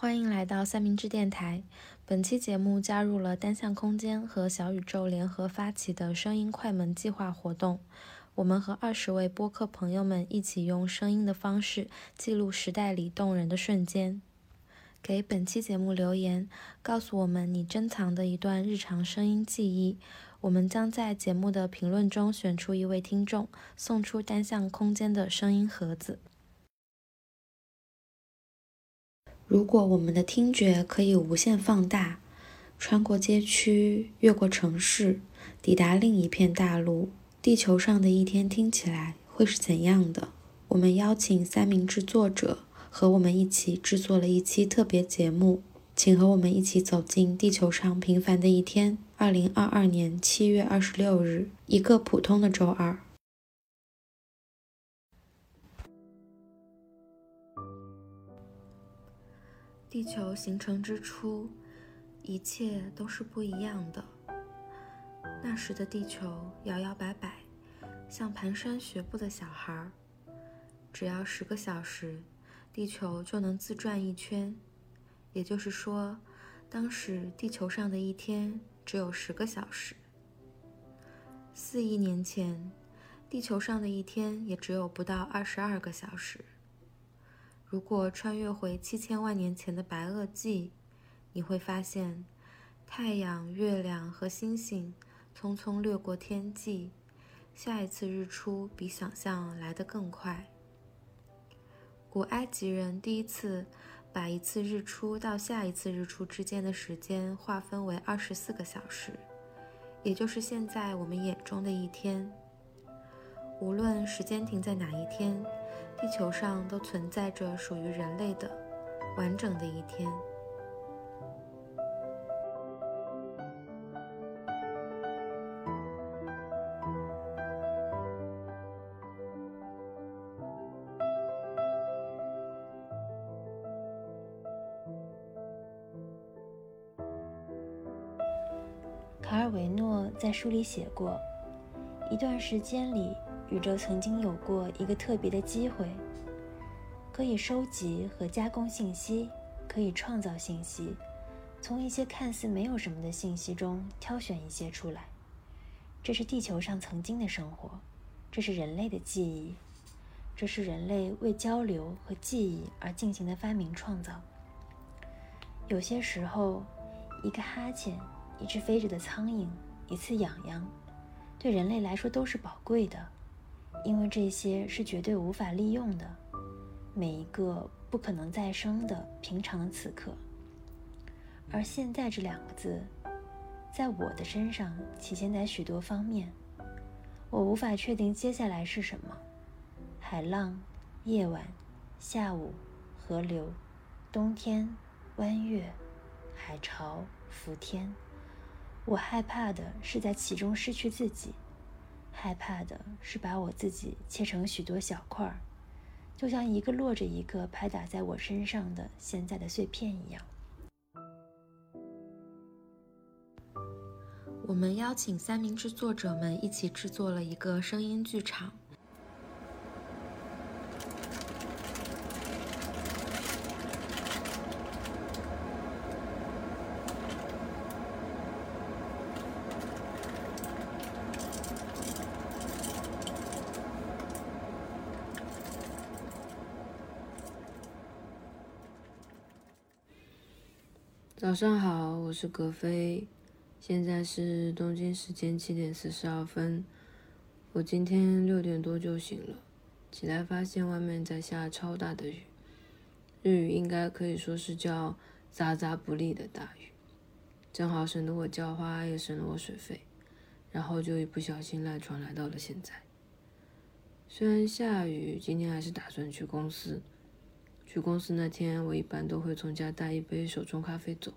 欢迎来到三明治电台。本期节目加入了单向空间和小宇宙联合发起的声音快门计划活动。我们和二十位播客朋友们一起用声音的方式记录时代里动人的瞬间。给本期节目留言，告诉我们你珍藏的一段日常声音记忆。我们将在节目的评论中选出一位听众，送出单向空间的声音盒子。如果我们的听觉可以无限放大，穿过街区，越过城市，抵达另一片大陆，地球上的一天听起来会是怎样的？我们邀请三明治作者和我们一起制作了一期特别节目，请和我们一起走进地球上平凡的一天。二零二二年七月二十六日，一个普通的周二。地球形成之初，一切都是不一样的。那时的地球摇摇摆摆，像蹒跚学步的小孩儿。只要十个小时，地球就能自转一圈。也就是说，当时地球上的一天只有十个小时。四亿年前，地球上的一天也只有不到二十二个小时。如果穿越回七千万年前的白垩纪，你会发现，太阳、月亮和星星匆匆掠过天际，下一次日出比想象来得更快。古埃及人第一次把一次日出到下一次日出之间的时间划分为二十四个小时，也就是现在我们眼中的一天。无论时间停在哪一天。地球上都存在着属于人类的完整的一天。卡尔维诺在书里写过，一段时间里。宇宙曾经有过一个特别的机会，可以收集和加工信息，可以创造信息，从一些看似没有什么的信息中挑选一些出来。这是地球上曾经的生活，这是人类的记忆，这是人类为交流和记忆而进行的发明创造。有些时候，一个哈欠，一只飞着的苍蝇，一次痒痒，对人类来说都是宝贵的。因为这些是绝对无法利用的，每一个不可能再生的平常此刻。而现在这两个字，在我的身上体现在许多方面，我无法确定接下来是什么：海浪、夜晚、下午、河流、冬天、弯月、海潮、伏天。我害怕的是在其中失去自己。害怕的是把我自己切成许多小块儿，就像一个落着一个拍打在我身上的现在的碎片一样。我们邀请三明治作者们一起制作了一个声音剧场。早上好，我是格飞，现在是东京时间七点四十二分。我今天六点多就醒了，起来发现外面在下超大的雨，日语应该可以说是叫渣渣不利的大雨，正好省得我浇花，也省了我水费，然后就一不小心赖床来到了现在。虽然下雨，今天还是打算去公司。去公司那天，我一般都会从家带一杯手冲咖啡走。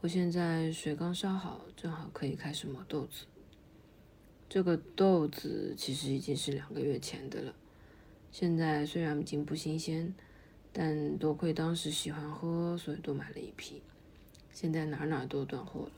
我现在水刚烧好，正好可以开始磨豆子。这个豆子其实已经是两个月前的了，现在虽然已经不新鲜，但多亏当时喜欢喝，所以多买了一批。现在哪哪都断货了。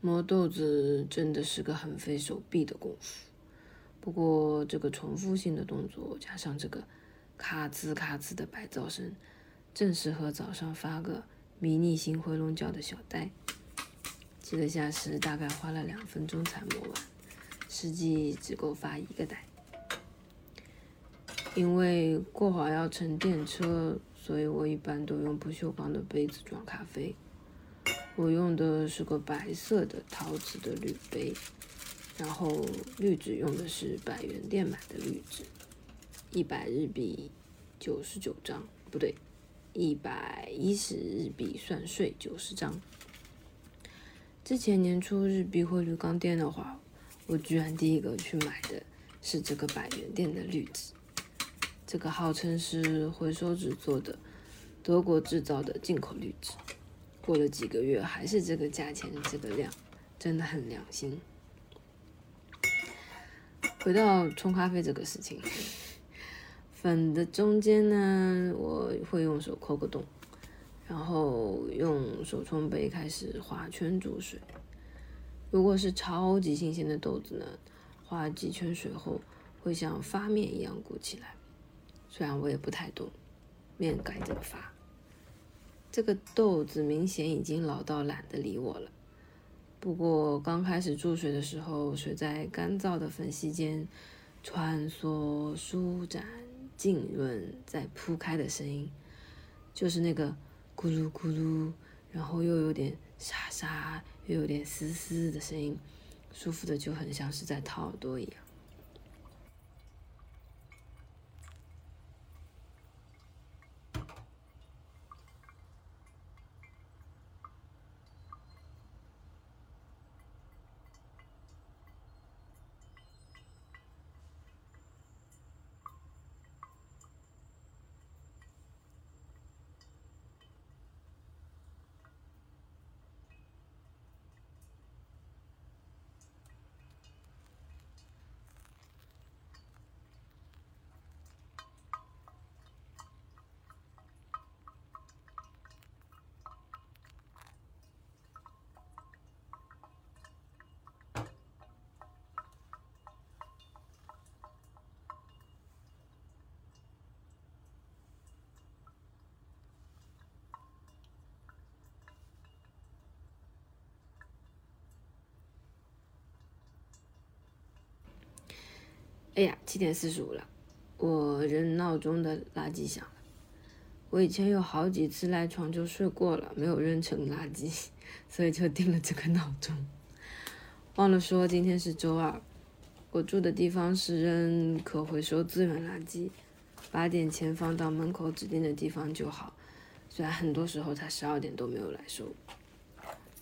磨豆子真的是个很费手臂的功夫。不过这个重复性的动作加上这个咔吱咔吱的白噪声，正适合早上发个迷你型回笼觉的小呆。记得下时大概花了两分钟才磨完，实际只够发一个呆。因为过会要乘电车，所以我一般都用不锈钢的杯子装咖啡。我用的是个白色的陶瓷的滤杯，然后滤纸用的是百元店买的滤纸，一百日币九十九张，不对，一百一十日币算税九十张。之前年初日币汇率刚跌的话，我居然第一个去买的是这个百元店的滤纸。这个号称是回收纸做的，德国制造的进口滤纸，过了几个月还是这个价钱这个量，真的很良心。回到冲咖啡这个事情，粉的中间呢，我会用手抠个洞，然后用手冲杯开始画圈注水。如果是超级新鲜的豆子呢，画几圈水后会像发面一样鼓起来。虽然我也不太懂面该怎么发，这个豆子明显已经老到懒得理我了。不过刚开始注水的时候，水在干燥的粉隙间穿梭、舒展、浸润、再铺开的声音，就是那个咕噜咕噜，然后又有点沙沙，又有点丝丝的声音，舒服的就很像是在掏耳朵一样。哎呀，七点四十五了，我扔闹钟的垃圾响了。我以前有好几次赖床就睡过了，没有扔成垃圾，所以就定了这个闹钟。忘了说，今天是周二。我住的地方是扔可回收资源垃圾，八点前放到门口指定的地方就好。虽然很多时候他十二点都没有来收，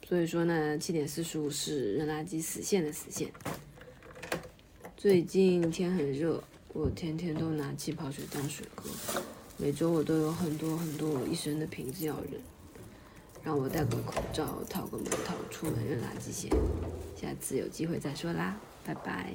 所以说呢，七点四十五是扔垃圾死线的死线。最近天很热，我天天都拿气泡水当水喝。每周我都有很多很多我一身的瓶子要扔，让我戴个口罩，套个毛套，出门扔垃圾先。下次有机会再说啦，拜拜。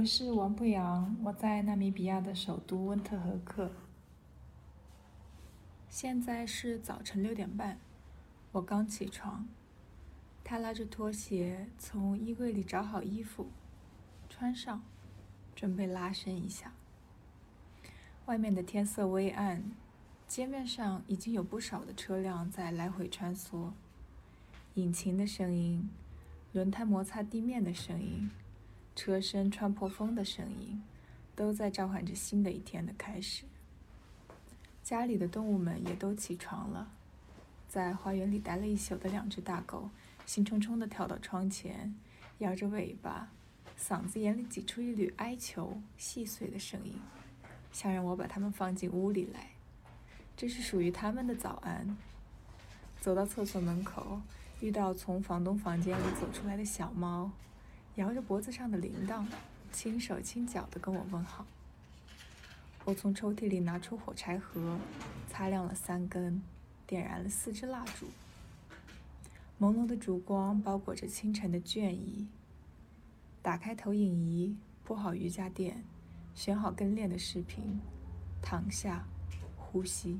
我是王不阳，我在纳米比亚的首都温特和克。现在是早晨六点半，我刚起床。他拉着拖鞋从衣柜里找好衣服，穿上，准备拉伸一下。外面的天色微暗，街面上已经有不少的车辆在来回穿梭，引擎的声音。轮胎摩擦地面的声音，车身穿破风的声音，都在召唤着新的一天的开始。家里的动物们也都起床了，在花园里待了一宿的两只大狗，兴冲冲地跳到窗前，摇着尾巴，嗓子眼里挤出一缕哀求、细碎的声音，想让我把它们放进屋里来。这是属于他们的早安。走到厕所门口，遇到从房东房间里走出来的小猫，摇着脖子上的铃铛，轻手轻脚地跟我问好。我从抽屉里拿出火柴盒，擦亮了三根，点燃了四支蜡烛。朦胧的烛光包裹着清晨的倦意。打开投影仪，铺好瑜伽垫，选好跟练的视频，躺下。呼吸。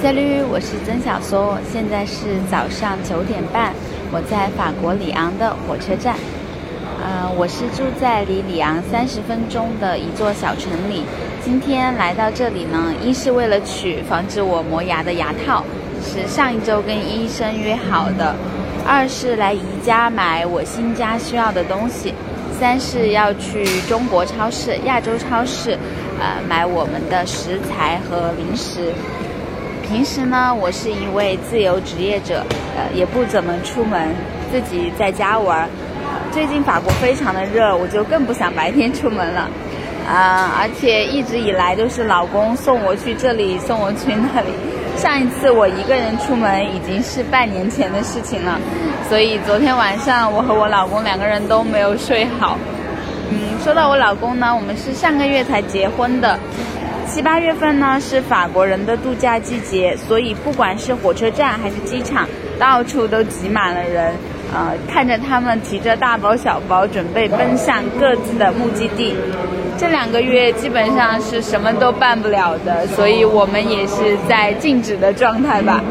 赛律，我是曾小松，现在是早上九点半，我在法国里昂的火车站。呃，我是住在离里昂三十分钟的一座小城里。今天来到这里呢，一是为了取防止我磨牙的牙套，是上一周跟医生约好的；二是来宜家买我新家需要的东西；三是要去中国超市、亚洲超市，呃，买我们的食材和零食。平时呢，我是一位自由职业者，呃，也不怎么出门，自己在家玩。最近法国非常的热，我就更不想白天出门了。啊，而且一直以来都是老公送我去这里，送我去那里。上一次我一个人出门已经是半年前的事情了，所以昨天晚上我和我老公两个人都没有睡好。嗯，说到我老公呢，我们是上个月才结婚的。七八月份呢是法国人的度假季节，所以不管是火车站还是机场，到处都挤满了人。呃，看着他们提着大包小包，准备奔向各自的目的地。这两个月基本上是什么都办不了的，所以我们也是在静止的状态吧。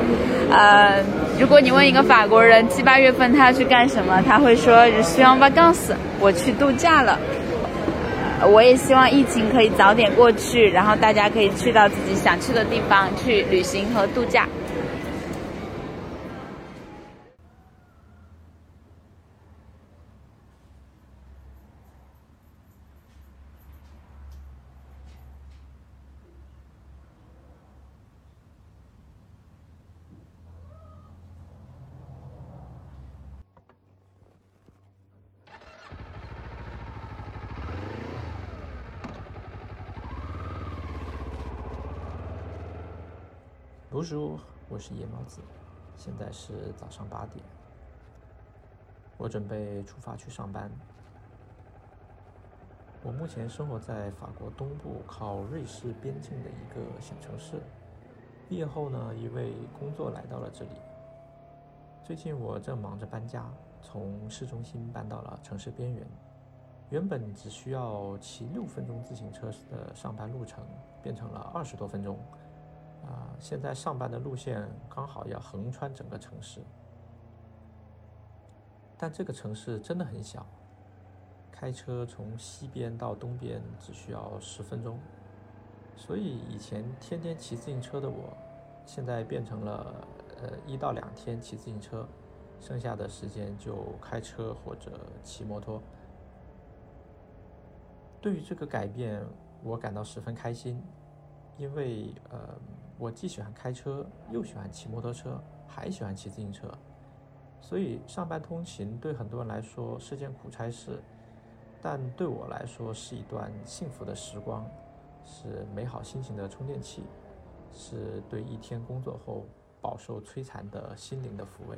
呃，如果你问一个法国人七八月份他要去干什么，他会说“希望 vacances”，我去度假了。我也希望疫情可以早点过去，然后大家可以去到自己想去的地方去旅行和度假。读书，我是夜猫子，现在是早上八点，我准备出发去上班。我目前生活在法国东部靠瑞士边境的一个小城市。毕业后呢，因为工作来到了这里。最近我正忙着搬家，从市中心搬到了城市边缘。原本只需要骑六分钟自行车的上班路程，变成了二十多分钟。现在上班的路线刚好要横穿整个城市，但这个城市真的很小，开车从西边到东边只需要十分钟。所以以前天天骑自行车的我，现在变成了呃一到两天骑自行车，剩下的时间就开车或者骑摩托。对于这个改变，我感到十分开心，因为呃，我既喜欢开车，又喜欢骑摩托车，还喜欢骑自行车，所以上班通勤对很多人来说是件苦差事，但对我来说是一段幸福的时光，是美好心情的充电器，是对一天工作后饱受摧残的心灵的抚慰。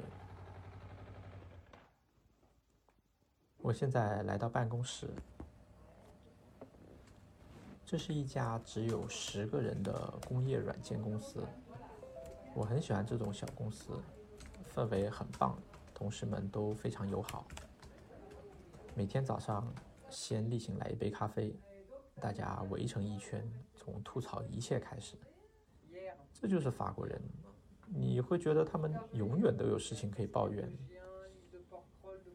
我现在来到办公室。这是一家只有十个人的工业软件公司，我很喜欢这种小公司，氛围很棒，同事们都非常友好。每天早上先例行来一杯咖啡，大家围成一圈，从吐槽一切开始。这就是法国人，你会觉得他们永远都有事情可以抱怨。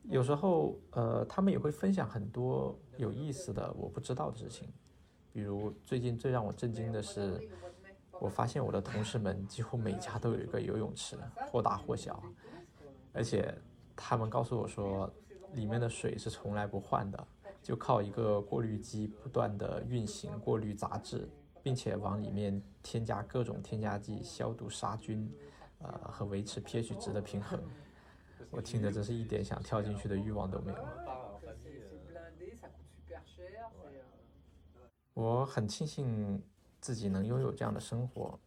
有时候，呃，他们也会分享很多有意思的我不知道的事情。比如最近最让我震惊的是，我发现我的同事们几乎每家都有一个游泳池，或大或小，而且他们告诉我说，里面的水是从来不换的，就靠一个过滤机不断的运行过滤杂质，并且往里面添加各种添加剂消毒杀菌，呃和维持 pH 值的平衡。我听着真是一点想跳进去的欲望都没有。我很庆幸自己能拥有这样的生活，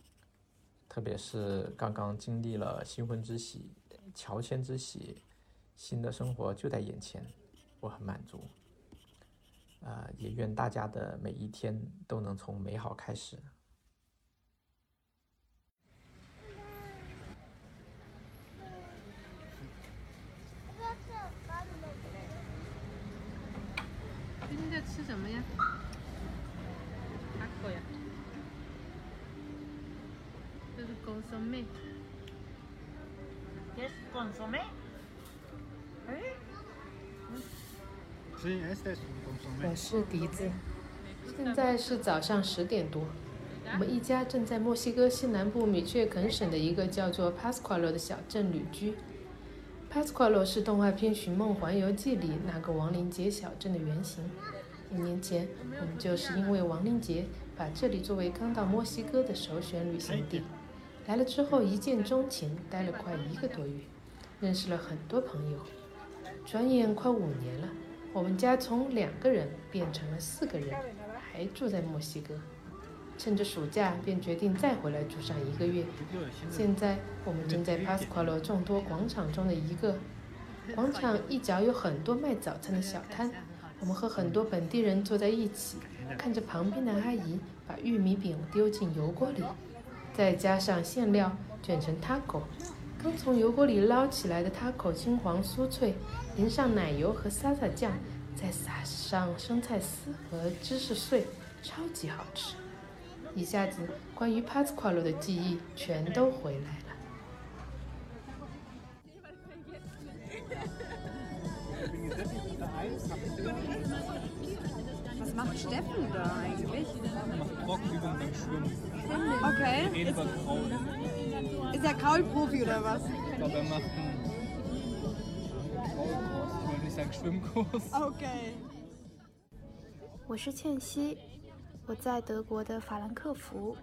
特别是刚刚经历了新婚之喜、乔迁之喜，新的生活就在眼前，我很满足。呃，也愿大家的每一天都能从美好开始。今天在吃什么呀？这是公孙妹。Yes, consomé. 我是笛子，现在是早上十点多。我们一家正在墨西哥西南部米却肯省的一个叫做 Pascualo 的小镇旅居。Pascualo 是动画片《寻梦环游记》里那个亡灵节小镇的原型。一年前，我们就是因为亡灵节，把这里作为刚到墨西哥的首选旅行地。来了之后一见钟情，待了快一个多月，认识了很多朋友。转眼快五年了，我们家从两个人变成了四个人，还住在墨西哥。趁着暑假，便决定再回来住上一个月。现在我们正在帕斯夸罗众多广场中的一个广场一角，有很多卖早餐的小摊。我们和很多本地人坐在一起，看着旁边的阿姨把玉米饼丢进油锅里，再加上馅料卷成 taco。刚从油锅里捞起来的 taco 金黄酥脆，淋上奶油和沙沙酱，再撒上生菜丝和芝士碎，超级好吃。一下子，关于 Pasquale 的记忆全都回来。Macht Steffen da eigentlich? Macht Trockenübungen beim Schwimmen. Okay. Redet über Kraul. Ist er Kaulprofi oder was? Ich glaube, er macht einen Kraulkurs. Ich wollte nicht sagen Schwimmkurs. Okay. 我是倩熙，我在德国的法兰克福。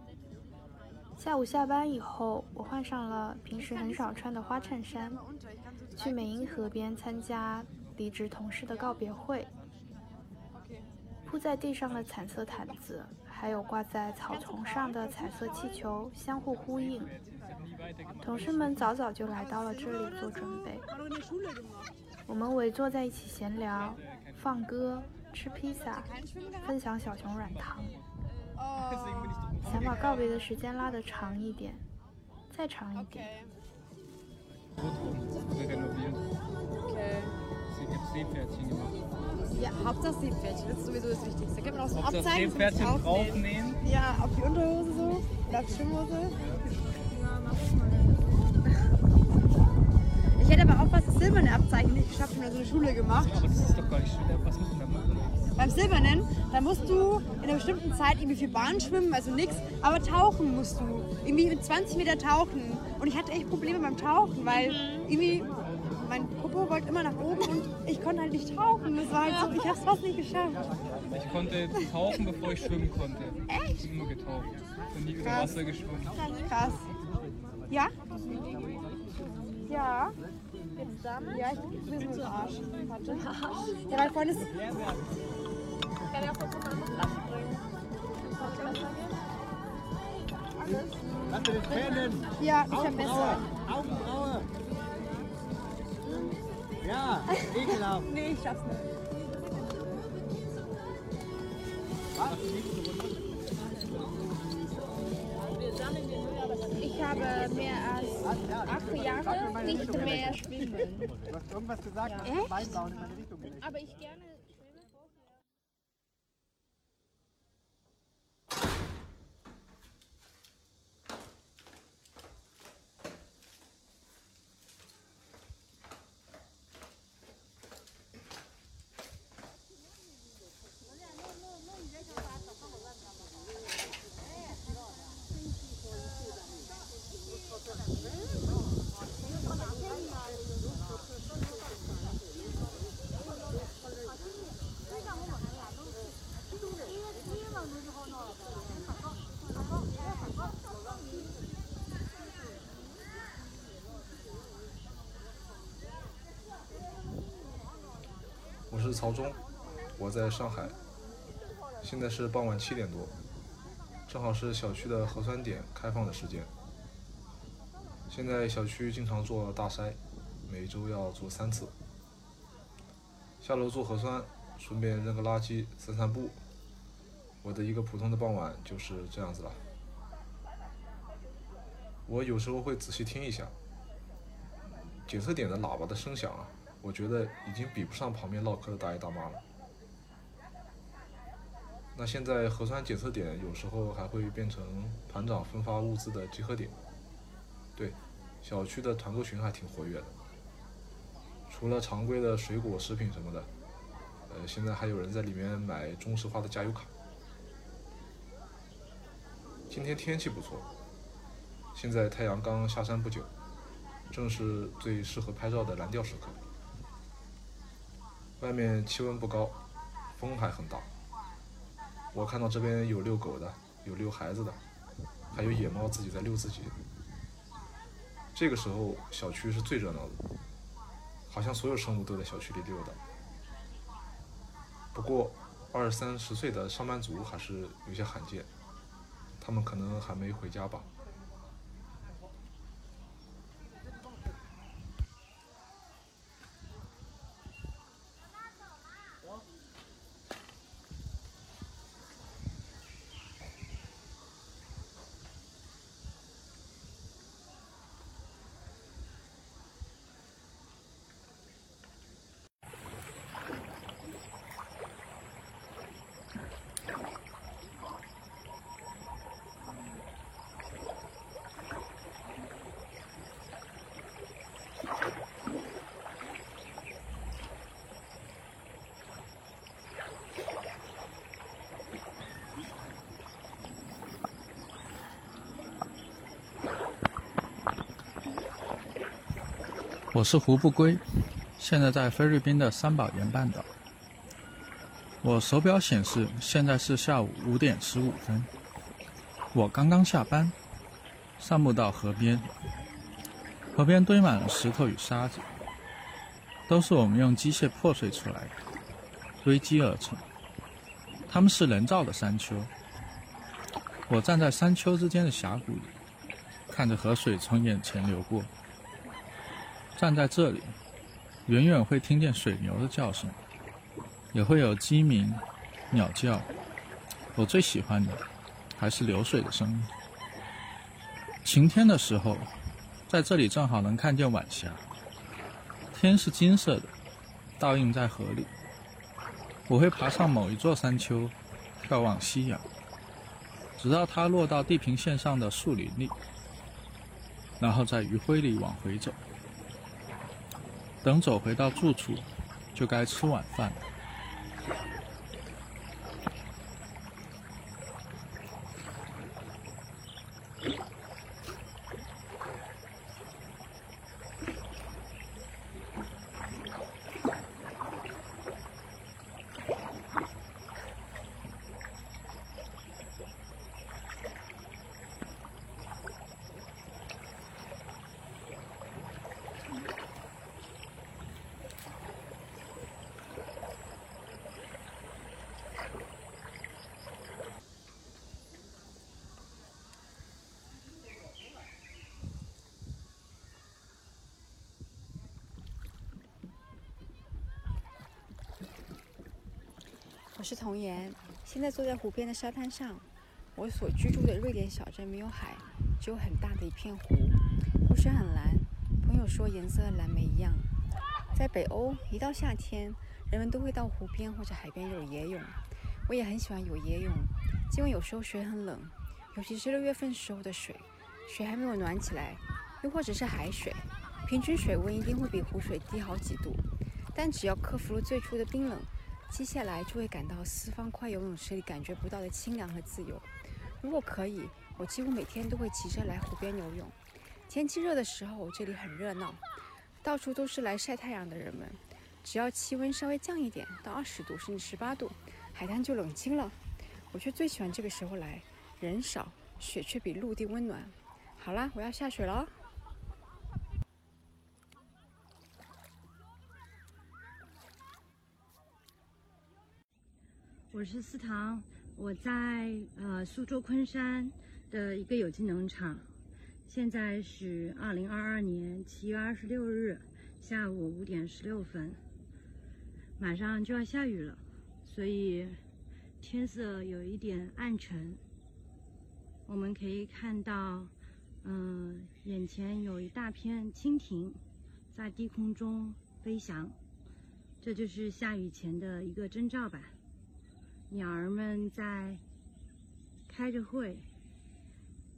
下午下班以后，我换上了平时很少穿的花衬衫，去美茵河边参加离职同事的告别会。铺在地上的彩色毯子，还有挂在草丛上的彩色气球相互呼应。同事们早早就来到了这里做准备。我们围坐在一起闲聊、放歌、吃披萨、分享小熊软糖。想把告别的时间拉得长一点，再长一点。Ja, Hauptsache Seepferdchen, das ist sowieso das Wichtigste. Gibt man auch so ein Hauptsache Abzeichen zum Seepferdchen Draufnähen. draufnähen. Ja, auf die Unterhose so, oder auf die Schwimmhose. Ich hätte aber auch was silberne Abzeichen nicht geschafft, nur so eine Schule gemacht. Aber das ist doch gar nicht schwer. Was muss man da machen? Beim Silbernen, da musst du in einer bestimmten Zeit irgendwie für Bahn schwimmen, also nix, aber tauchen musst du. Irgendwie mit 20 Meter tauchen. Und ich hatte echt Probleme beim Tauchen, weil irgendwie mein Popo wollte immer nach oben und ich konnte halt nicht tauchen. Das war halt so, ich habe es fast nicht geschafft. Ich konnte tauchen, bevor ich schwimmen konnte. Echt? Ich bin nur getaucht. Ich bin nie unter Krass. Wasser geschwommen. Krass. Ja? Ja. Ja, ich bin so ein Arsch. Warte. Ja, weil vorhin ist. Kann ich auch kurz eine Flasche bringen? Lass dir den Tränen. Ja, ich hab besser. Augenbraue. Ekelhaft. nee, ich schaff's nicht. Ich habe mehr als acht Jahre nicht mehr schwimmen. Du hast irgendwas gesagt, Ja. dass das Weinbauen in meine Richtung gelenkt Aber ich gerne 是曹忠，我在上海，现在是傍晚七点多，正好是小区的核酸点开放的时间。现在小区经常做大筛，每周要做三次。下楼做核酸，顺便扔个垃圾、散散步。我的一个普通的傍晚就是这样子了。我有时候会仔细听一下检测点的喇叭的声响啊，我觉得已经比不上旁边唠嗑的大爷大妈了。那现在核酸检测点有时候还会变成团长分发物资的集合点。对，小区的团购群还挺活跃的。除了常规的水果、食品什么的，呃，现在还有人在里面买中石化的加油卡。今天天气不错，现在太阳刚下山不久，正是最适合拍照的蓝调时刻。外面气温不高，风还很大。我看到这边有遛狗的，有遛孩子的，还有野猫自己在遛自己。这个时候小区是最热闹的，好像所有生物都在小区里溜达。不过二三十岁的上班族还是有些罕见，他们可能还没回家吧。我是胡不归，现在在菲律宾的三宝岩半岛。我手表显示现在是下午五点十五分。我刚刚下班，散步到河边，河边堆满了石头与沙子，都是我们用机械破碎出来的，堆积而成。它们是人造的山丘。我站在山丘之间的峡谷里，看着河水从眼前流过。站在这里，远远会听见水牛的叫声，也会有鸡鸣、鸟叫。我最喜欢的还是流水的声音。晴天的时候，在这里正好能看见晚霞，天是金色的，倒映在河里。我会爬上某一座山丘，眺望夕阳，直到它落到地平线上的树林里，然后在余晖里往回走。等走回到住处，就该吃晚饭了。童言，现在坐在湖边的沙滩上。我所居住的瑞典小镇没有海，只有很大的一片湖，湖水很蓝，朋友说颜色和蓝莓一样。在北欧，一到夏天，人们都会到湖边或者海边游野泳。我也很喜欢游野泳，尽管有时候水很冷，尤其是六月份时候的水，水还没有暖起来，又或者是海水，平均水温一定会比湖水低好几度。但只要克服了最初的冰冷，接下来就会感到四方块游泳池里感觉不到的清凉和自由。如果可以，我几乎每天都会骑车来湖边游泳。天气热的时候，这里很热闹，到处都是来晒太阳的人们。只要气温稍微降一点，到二十度甚至十八度，海滩就冷清了。我却最喜欢这个时候来，人少，水却比陆地温暖。好啦，我要下水了。我是思唐，我在呃苏州昆山的一个有机农场，现在是二零二二年七月二十六日下午五点十六分，马上就要下雨了，所以天色有一点暗沉。我们可以看到，嗯、眼前有一大片蜻蜓在低空中飞翔，这就是下雨前的一个征兆吧。鸟儿们在开着会，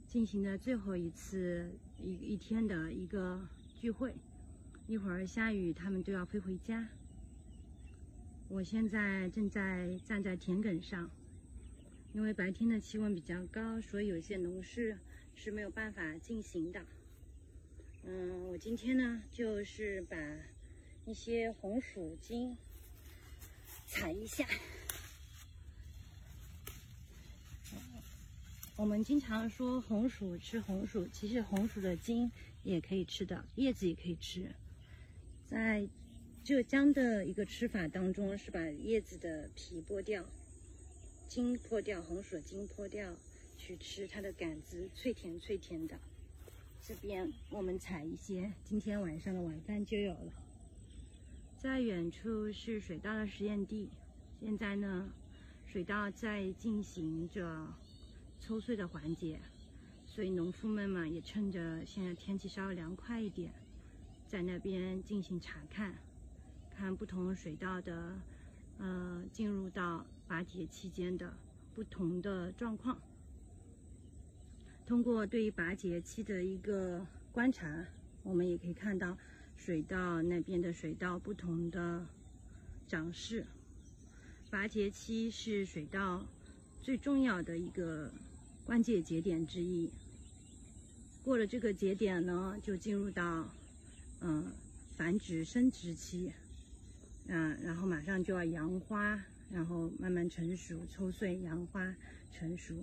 进行的最后一次一一天的一个聚会。一会儿下雨，它们都要飞回家。我现在正在站在田埂上，因为白天的气温比较高，所以有些农事是没有办法进行的。嗯，我今天呢，就是把一些红薯茎采一下。我们经常说红薯吃红薯，其实红薯的茎也可以吃的，叶子也可以吃。在浙江的一个吃法当中，是把叶子的皮剥掉，茎剥掉，红薯茎剥掉，去吃它的杆子，脆甜脆甜的。这边我们采一些，今天晚上的晚饭就有了。在远处是水稻的实验地，现在呢，水稻在进行着。抽穗的环节，所以农夫们嘛也趁着现在天气稍微凉快一点，在那边进行查看，看不同水稻的，呃，进入到拔节期间的不同的状况。通过对于拔节期的一个观察，我们也可以看到水稻那边的水稻不同的长势。拔节期是水稻最重要的一个。关键节点之一，过了这个节点呢，就进入到嗯繁殖生殖期，嗯，然后马上就要扬花，然后慢慢成熟，抽穗扬花成熟。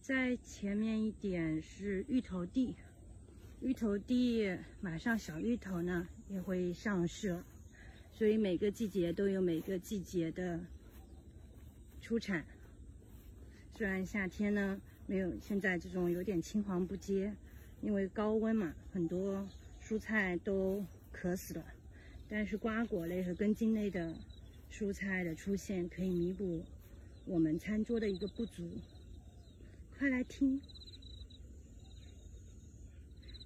在前面一点是芋头地，芋头地马上小芋头呢也会上市，所以每个季节都有每个季节的出产。虽然夏天呢没有现在这种有点青黄不接，因为高温嘛，很多蔬菜都渴死了。但是瓜果类和根茎类的蔬菜的出现，可以弥补我们餐桌的一个不足。快来听，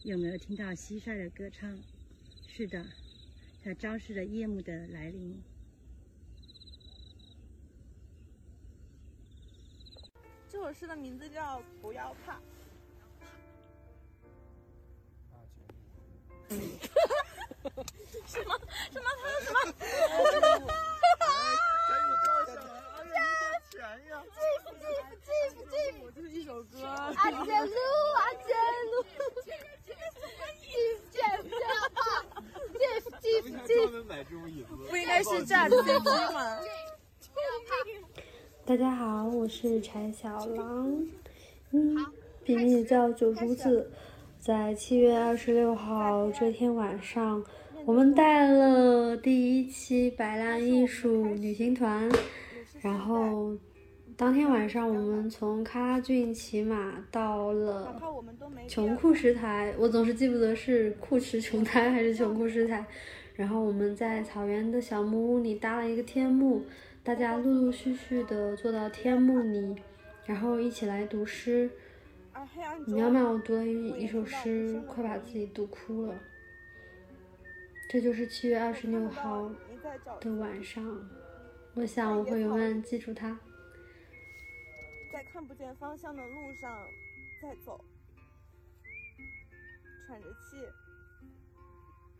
有没有听到蟋蟀的歌唱？是的，它昭示着夜幕的来临。首诗的名字叫《不要怕》。什么什么他什么？Jeff Jeff Jeff Jeff，这是一首歌。阿杰路阿杰路，Jeff Jeff Jeff Jeff Jeff，买这种椅子，不应该是炸子飞机吗？大家好，我是柴小狼，嗯，笔名也叫九竹子。在七月二十六号这天晚上，我们带了第一期白兰艺术旅行团，然后当天晚上我们从喀拉峻骑马到了琼库什台，我总是记不得是库什琼台还是琼库什台。然后我们在草原的小木屋里搭了一个天幕，大家陆陆续续的坐到天幕里，然后一起来读诗。苗苗读了一一首诗，快把自己读哭了。这就是七月二十六号的晚上，我想我会永远记住它。在看不见方向的路上在走，喘着气，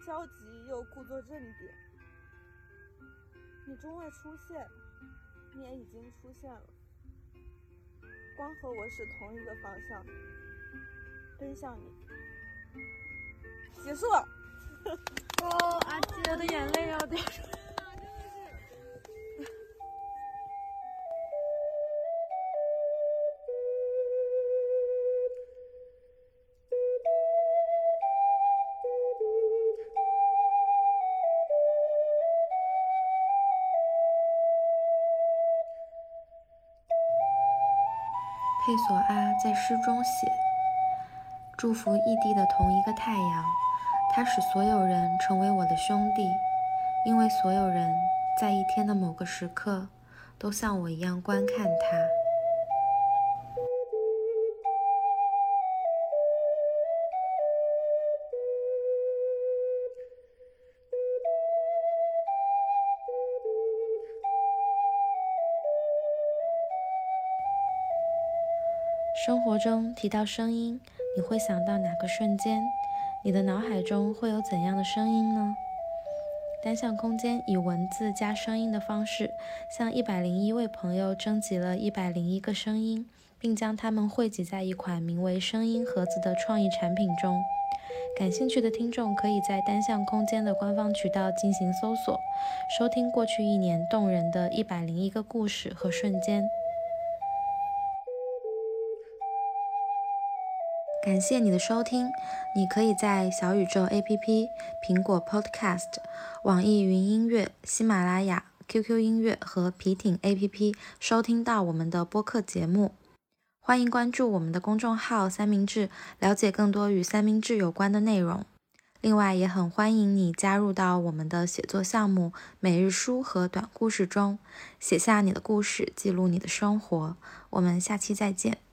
焦急又故作镇定。你终会出现，你也已经出现了。光和我是同一个方向，奔向你。结束了。哦，阿姐，我的眼泪要掉出来。佩索阿在诗中写：“祝福异地的同一个太阳，它使所有人成为我的兄弟，因为所有人在一天的某个时刻都像我一样观看它。”生活中提到声音，你会想到哪个瞬间？你的脑海中会有怎样的声音呢？单向空间以文字加声音的方式，向一百零一位朋友征集了一百零一个声音，并将它们汇集在一款名为“声音盒子”的创意产品中。感兴趣的听众可以在单向空间的官方渠道进行搜索，收听过去一年动人的一百零一个故事和瞬间。感谢你的收听，你可以在小宇宙 APP、苹果 Podcast、网易云音乐、喜马拉雅、QQ 音乐和皮艇 APP 收听到我们的播客节目。欢迎关注我们的公众号“三明治”，了解更多与三明治有关的内容。另外，也很欢迎你加入到我们的写作项目——每日书和短故事中，写下你的故事，记录你的生活。我们下期再见。